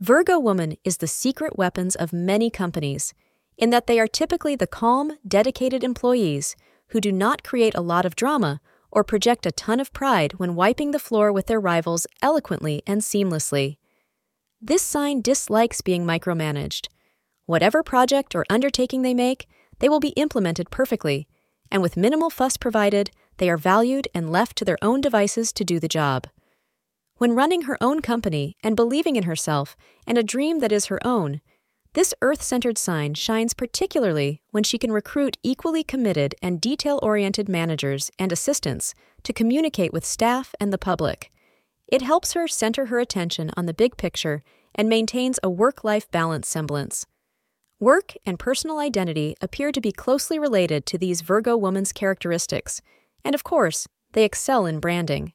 Virgo woman is the secret weapons of many companies, in that they are typically the calm, dedicated employees who do not create a lot of drama or project a ton of pride when wiping the floor with their rivals eloquently and seamlessly. This sign dislikes being micromanaged. Whatever project or undertaking they make, they will be implemented perfectly, and with minimal fuss provided, they are valued and left to their own devices to do the job. When running her own company and believing in herself and a dream that is her own, this earth centered sign shines particularly when she can recruit equally committed and detail oriented managers and assistants to communicate with staff and the public. It helps her center her attention on the big picture and maintains a work life balance semblance. Work and personal identity appear to be closely related to these Virgo woman's characteristics, and of course, they excel in branding.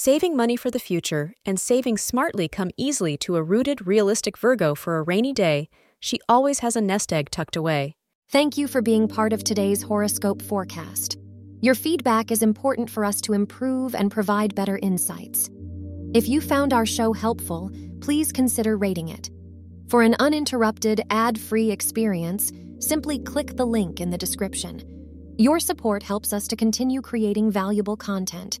Saving money for the future and saving smartly come easily to a rooted, realistic Virgo for a rainy day. She always has a nest egg tucked away. Thank you for being part of today's horoscope forecast. Your feedback is important for us to improve and provide better insights. If you found our show helpful, please consider rating it. For an uninterrupted, ad free experience, simply click the link in the description. Your support helps us to continue creating valuable content